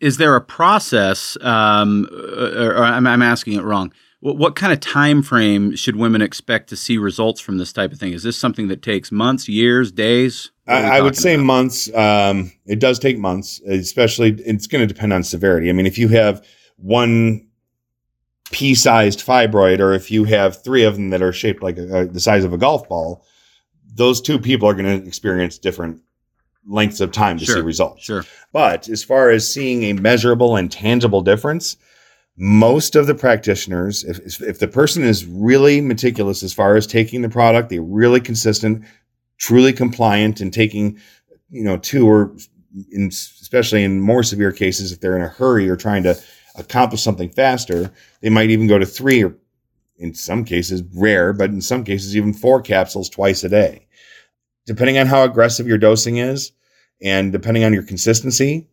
is there a process? Um, or, or I'm, I'm asking it wrong. What, what kind of time frame should women expect to see results from this type of thing? Is this something that takes months, years, days? What are we I, I would say about? months. Um, it does take months, especially. It's going to depend on severity. I mean, if you have one pea-sized fibroid, or if you have three of them that are shaped like a, uh, the size of a golf ball, those two people are going to experience different lengths of time to see results. Sure. But as far as seeing a measurable and tangible difference, most of the practitioners, if, if the person is really meticulous as far as taking the product, they're really consistent, truly compliant, and taking, you know, two or in, especially in more severe cases, if they're in a hurry or trying to accomplish something faster, they might even go to three or in some cases rare, but in some cases even four capsules twice a day. Depending on how aggressive your dosing is and depending on your consistency,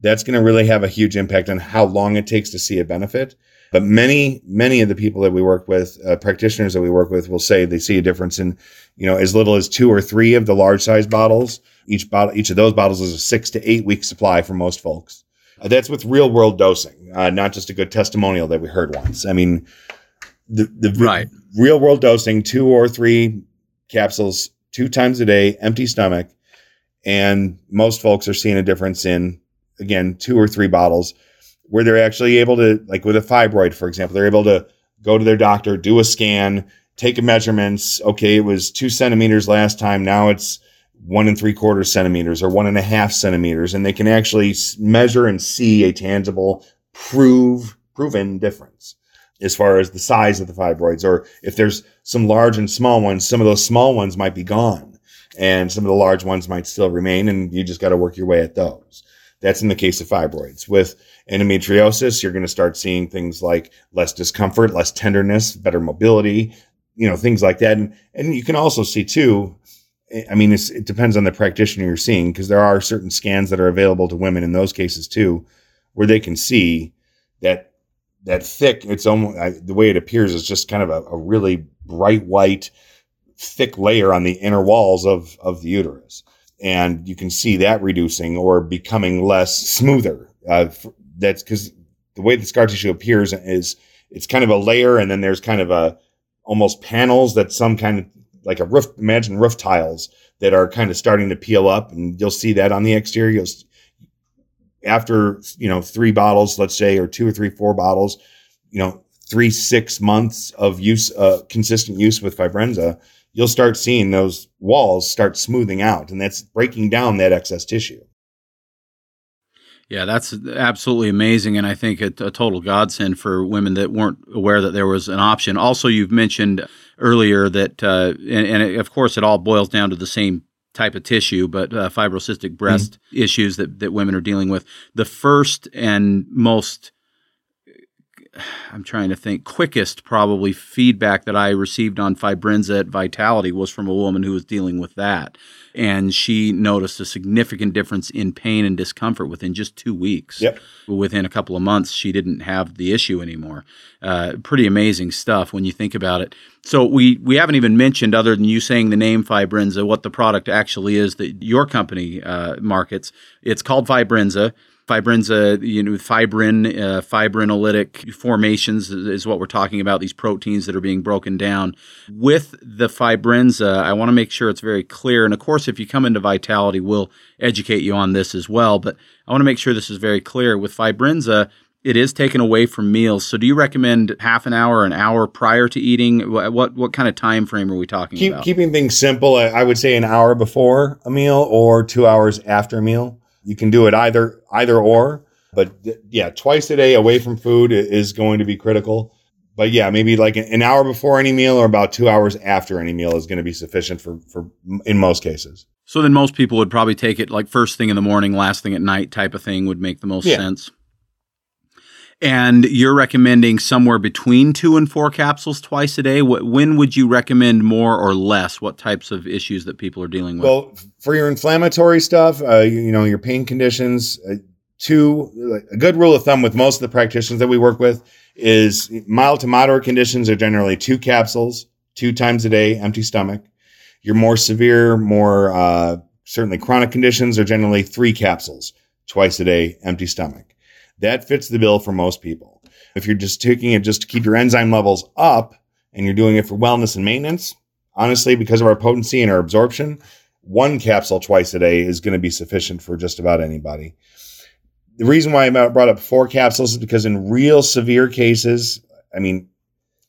that's going to really have a huge impact on how long it takes to see a benefit. But many, many of the people that we work with, uh, practitioners that we work with, will say they see a difference in, you know, as little as two or three of the large size bottles. Each bottle, each of those bottles is a six to eight week supply for most folks. Uh, that's with real world dosing, uh, not just a good testimonial that we heard once. I mean, the the Right. real world dosing, two or three capsules, two times a day, empty stomach, and most folks are seeing a difference in again two or three bottles where they're actually able to like with a fibroid for example they're able to go to their doctor do a scan take measurements okay it was two centimeters last time now it's one and three quarters centimeters or one and a half centimeters and they can actually measure and see a tangible prove proven difference as far as the size of the fibroids or if there's some large and small ones some of those small ones might be gone and some of the large ones might still remain and you just got to work your way at those that's in the case of fibroids. With endometriosis, you're going to start seeing things like less discomfort, less tenderness, better mobility, you know, things like that. And, and you can also see too, I mean, it depends on the practitioner you're seeing because there are certain scans that are available to women in those cases too, where they can see that that thick. It's almost I, the way it appears is just kind of a, a really bright white, thick layer on the inner walls of of the uterus and you can see that reducing or becoming less smoother. Uh, that's because the way the scar tissue appears is it's kind of a layer, and then there's kind of a almost panels that some kind of like a roof. Imagine roof tiles that are kind of starting to peel up, and you'll see that on the exterior. After you know three bottles, let's say, or two or three, four bottles, you know, three six months of use, uh, consistent use with Fibrenza, you'll start seeing those walls start smoothing out and that's breaking down that excess tissue. Yeah, that's absolutely amazing, and I think a, a total godsend for women that weren't aware that there was an option. Also, you've mentioned earlier that, uh, and, and it- of course, it all boils down to the same type of tissue, but uh, fibrocystic breast issues that that women are dealing with. The first and most I'm trying to think quickest probably feedback that I received on Fibrenza at Vitality was from a woman who was dealing with that. And she noticed a significant difference in pain and discomfort within just two weeks. Yep. Within a couple of months, she didn't have the issue anymore. Uh, pretty amazing stuff when you think about it. So we we haven't even mentioned, other than you saying the name Fibrenza, what the product actually is that your company uh, markets. It's called Fibrenza. Fibrenza, you know, fibrin, uh, fibrinolytic formations is, what we're talking about. These proteins that are being broken down with the Fibrenza. I want to make sure it's very clear. And of course, if you come into Vitality, we'll educate you on this as well. But I want to make sure this is very clear. With Fibrenza, it is taken away from meals. So, do you recommend half an hour, an hour prior to eating? What what, what kind of time frame are we talking Keep, about? keeping things simple, I would say an hour before a meal or two hours after a meal. You can do it either either or, but yeah, twice a day away from food is going to be critical. But yeah, maybe like an- an hour before any meal or about two hours after any meal is going to be sufficient for for in most cases. So then most people would probably take it like first thing in the morning, last thing at night type of thing would make the most Yeah. sense. And you're recommending somewhere between two and four capsules twice a day. Wh- When would you recommend more or less? What types of issues that people are dealing with? Well, for your inflammatory stuff, uh, you, you know, your pain conditions, uh, two, a good rule of thumb with most of the practitioners that we work with is mild to moderate conditions are generally two capsules, two times a day, empty stomach. Your more severe, more uh, certainly chronic conditions are generally three capsules, twice a day, empty stomach. That fits the bill for most people. If you're just taking it just to keep your enzyme levels up and you're doing it for wellness and maintenance, honestly, because of our potency and our absorption, one capsule twice a day is going to be sufficient for just about anybody. The reason why I brought up four capsules is because in real severe cases, I mean,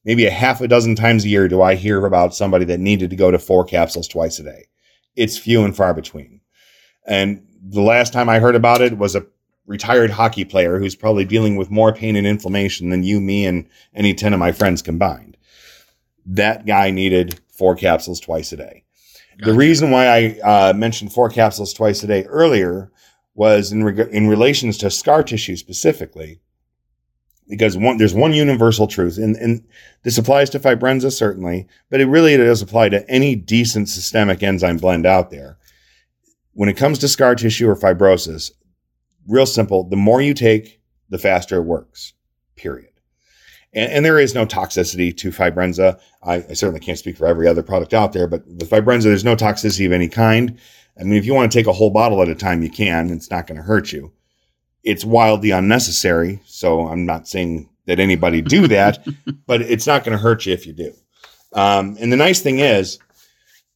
maybe a half a dozen times a year do I hear about somebody that needed to go to four capsules twice a day. It's few and far between. And the last time I heard about it was a retired hockey player who's probably dealing with more pain and inflammation than you, me, and any 10 of my friends combined. That guy needed four capsules twice a day. Gotcha. The reason why I uh, mentioned four capsules twice a day earlier was in, reg- in relations to scar tissue specifically, because one, there's one universal truth, and, and this applies to fibrenza certainly, but it really does apply to any decent systemic enzyme blend out there. When it comes to scar tissue or fibrosis, real simple, the more you take, the faster it works, period. And, and there is no toxicity to Fibrenza. I, I, certainly can't speak for every other product out there, but with Fibrenza, there's no toxicity of any kind. I mean, if you want to take a whole bottle at a time, you can. It's not going to hurt you. It's wildly unnecessary. So I'm not saying that anybody do that, but it's not going to hurt you if you do. Um, and the nice thing is,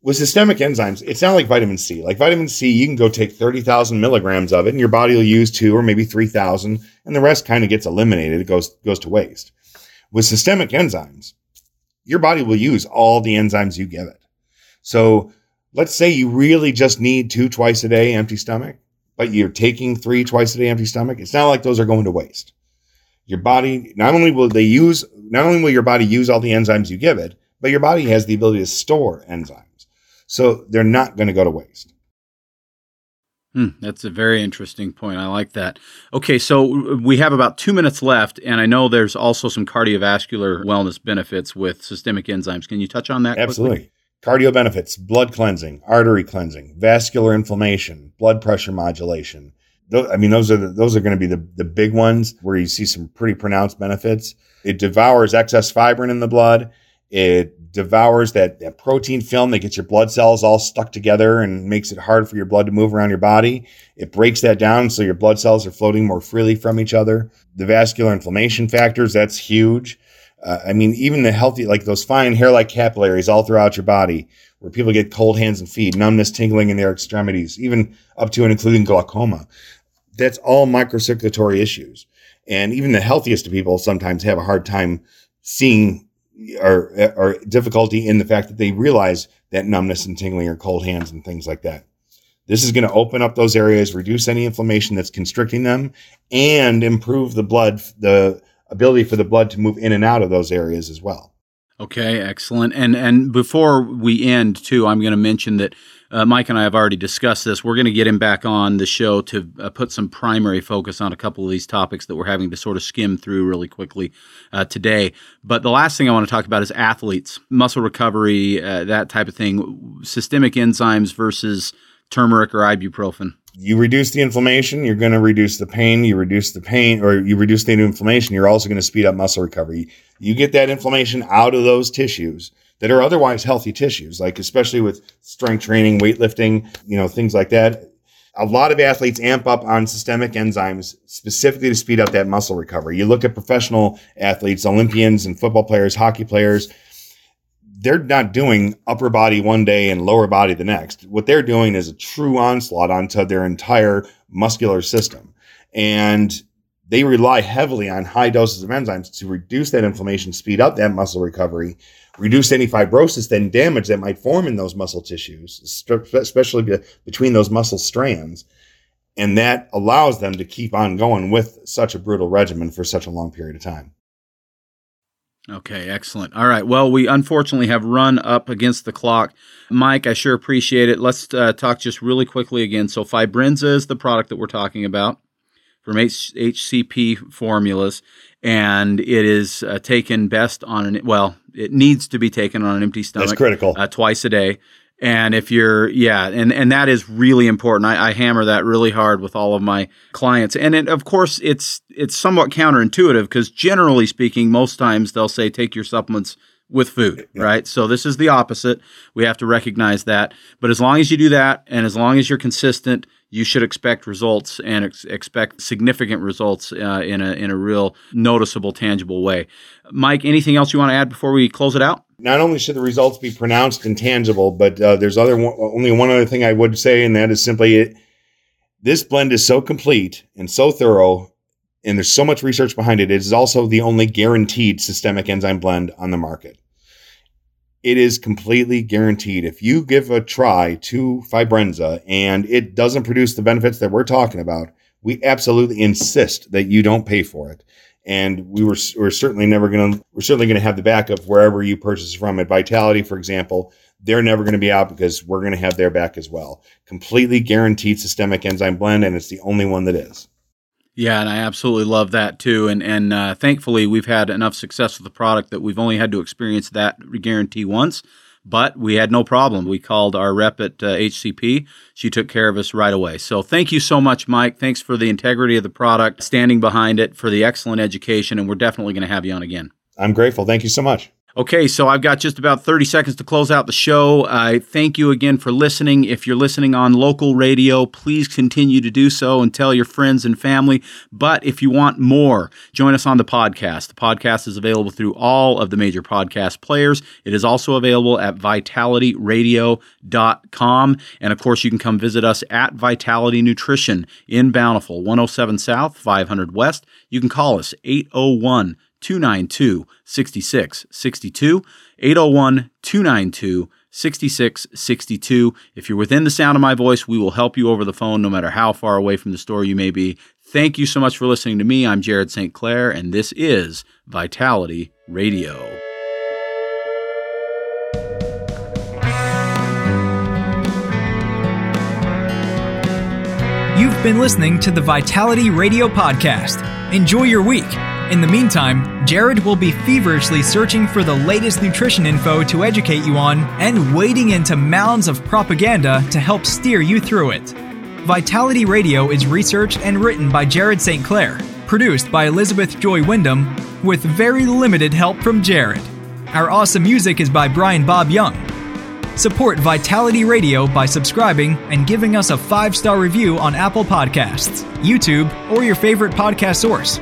with systemic enzymes, it's not like vitamin C. Like vitamin C, you can go take 30,000 milligrams of it and your body will use two or maybe 3,000 and the rest kind of gets eliminated. It goes, goes to waste. With systemic enzymes, your body will use all the enzymes you give it. So let's say you really just need two twice a day empty stomach, but you're taking three twice a day empty stomach. It's not like those are going to waste. Your body, not only will they use, not only will your body use all the enzymes you give it, but your body has the ability to store enzymes. So they're not going to go to waste. Hmm, that's a very interesting point. I like that. Okay, so we have about two minutes left, and I know there's also some cardiovascular wellness benefits with systemic enzymes. Can you touch on that? Absolutely. Quickly? Cardio benefits, blood cleansing, artery cleansing, vascular inflammation, blood pressure modulation. I mean, those are the, those are going to be the, the big ones where you see some pretty pronounced benefits. It devours excess fibrin in the blood. It devours that, that protein film that gets your blood cells all stuck together and makes it hard for your blood to move around your body. It breaks that down so your blood cells are floating more freely from each other. The vascular inflammation factors, that's huge. Uh, I mean, even the healthy, like those fine hair like capillaries all throughout your body, where people get cold hands and feet, numbness, tingling in their extremities, even up to and including glaucoma. That's all microcirculatory issues. And even the healthiest of people sometimes have a hard time seeing or, difficulty in the fact that they realize that numbness and tingling or cold hands and things like that. This is going to open up those areas, reduce any inflammation that's constricting them, and improve the blood, the ability for the blood to move in and out of those areas as well. Okay, excellent. And and before we end, too, I'm going to mention that uh, Mike and I have already discussed this. We're going to get him back on the show to uh, put some primary focus on a couple of these topics that we're having to sort of skim through really quickly uh, today. But the last thing I want to talk about is athletes, muscle recovery, uh, that type of thing, systemic enzymes versus turmeric or ibuprofen. You reduce the inflammation, you're going to reduce the pain. You reduce the pain or you reduce the inflammation, you're also going to speed up muscle recovery. You get that inflammation out of those tissues that are otherwise healthy tissues, like especially with strength training, weightlifting, you know, things like that. A lot of athletes amp up on systemic enzymes specifically to speed up that muscle recovery. You look at professional athletes, Olympians and football players, hockey players, they're not doing upper body one day and lower body the next. What they're doing is a true onslaught onto their entire muscular system. And they rely heavily on high doses of enzymes to reduce that inflammation, speed up that muscle recovery, reduce any fibrosis and damage that might form in those muscle tissues, especially between those muscle strands. And that allows them to keep on going with such a brutal regimen for such a long period of time. Okay, excellent. All right. Well, we unfortunately have run up against the clock. Mike, I sure appreciate it. Let's uh, talk just really quickly again. So, Fibrenza is the product that we're talking about from HCP formulas, and it is uh, taken best on an well, it needs to be taken on an empty stomach. That's critical. Uh, twice a day. And if you're, yeah, and, and that is really important. I, I hammer that really hard with all of my clients. And it, of course, it's it's somewhat counterintuitive because generally speaking, most times they'll say take your supplements with food, right? So this is the opposite. We have to recognize that. But as long as you do that and as long as you're consistent, you should expect results and ex- expect significant results uh, in a in a real noticeable, tangible way. Mike, anything else you want to add before we close it out? Not only should the results be pronounced and tangible, but uh, there's other one, only one other thing I would say, and that is simply it. This blend is so complete and so thorough and there's so much research behind it. It is also the only guaranteed systemic enzyme blend on the market. It is completely guaranteed. If you give a try to Fibrenza and it doesn't produce the benefits that we're talking about, we absolutely insist that you don't pay for it. And we were we're certainly never going to we're certainly to have the backup wherever you purchase from. At Vitality, for example, they're never going to be out because we're going to have their back as well. Completely guaranteed systemic enzyme blend, and it's the only one that is. Yeah, and I absolutely love that too. And and uh, thankfully, we've had enough success with the product that we've only had to experience that guarantee once. But we had no problem. We called our rep at uh, HCP. She took care of us right away. So thank you so much, Mike. Thanks for the integrity of the product, standing behind it, for the excellent education, and we're definitely going to have you on again. I'm grateful. Thank you so much. Okay, so I've got just about 30 seconds to close out the show. I thank you again for listening. If you're listening on local radio, please continue to do so and tell your friends and family. But if you want more, join us on the podcast. The podcast is available through all of the major podcast players. It is also available at vitalityradio.com. And of course, you can come visit us at Vitality Nutrition in Bountiful, 107 South, 500 West. You can call us 801 292 6662, 801 292 6662. If you're within the sound of my voice, we will help you over the phone no matter how far away from the store you may be. Thank you so much for listening to me. I'm Jared St. Clair, and this is Vitality Radio. You've been listening to the Vitality Radio Podcast. Enjoy your week. In the meantime, Jared will be feverishly searching for the latest nutrition info to educate you on and wading into mounds of propaganda to help steer you through it. Vitality Radio is researched and written by Jared St. Clair, produced by Elizabeth Joy Wyndham, with very limited help from Jared. Our awesome music is by Brian Bob Young. Support Vitality Radio by subscribing and giving us a five star review on Apple Podcasts, YouTube, or your favorite podcast source.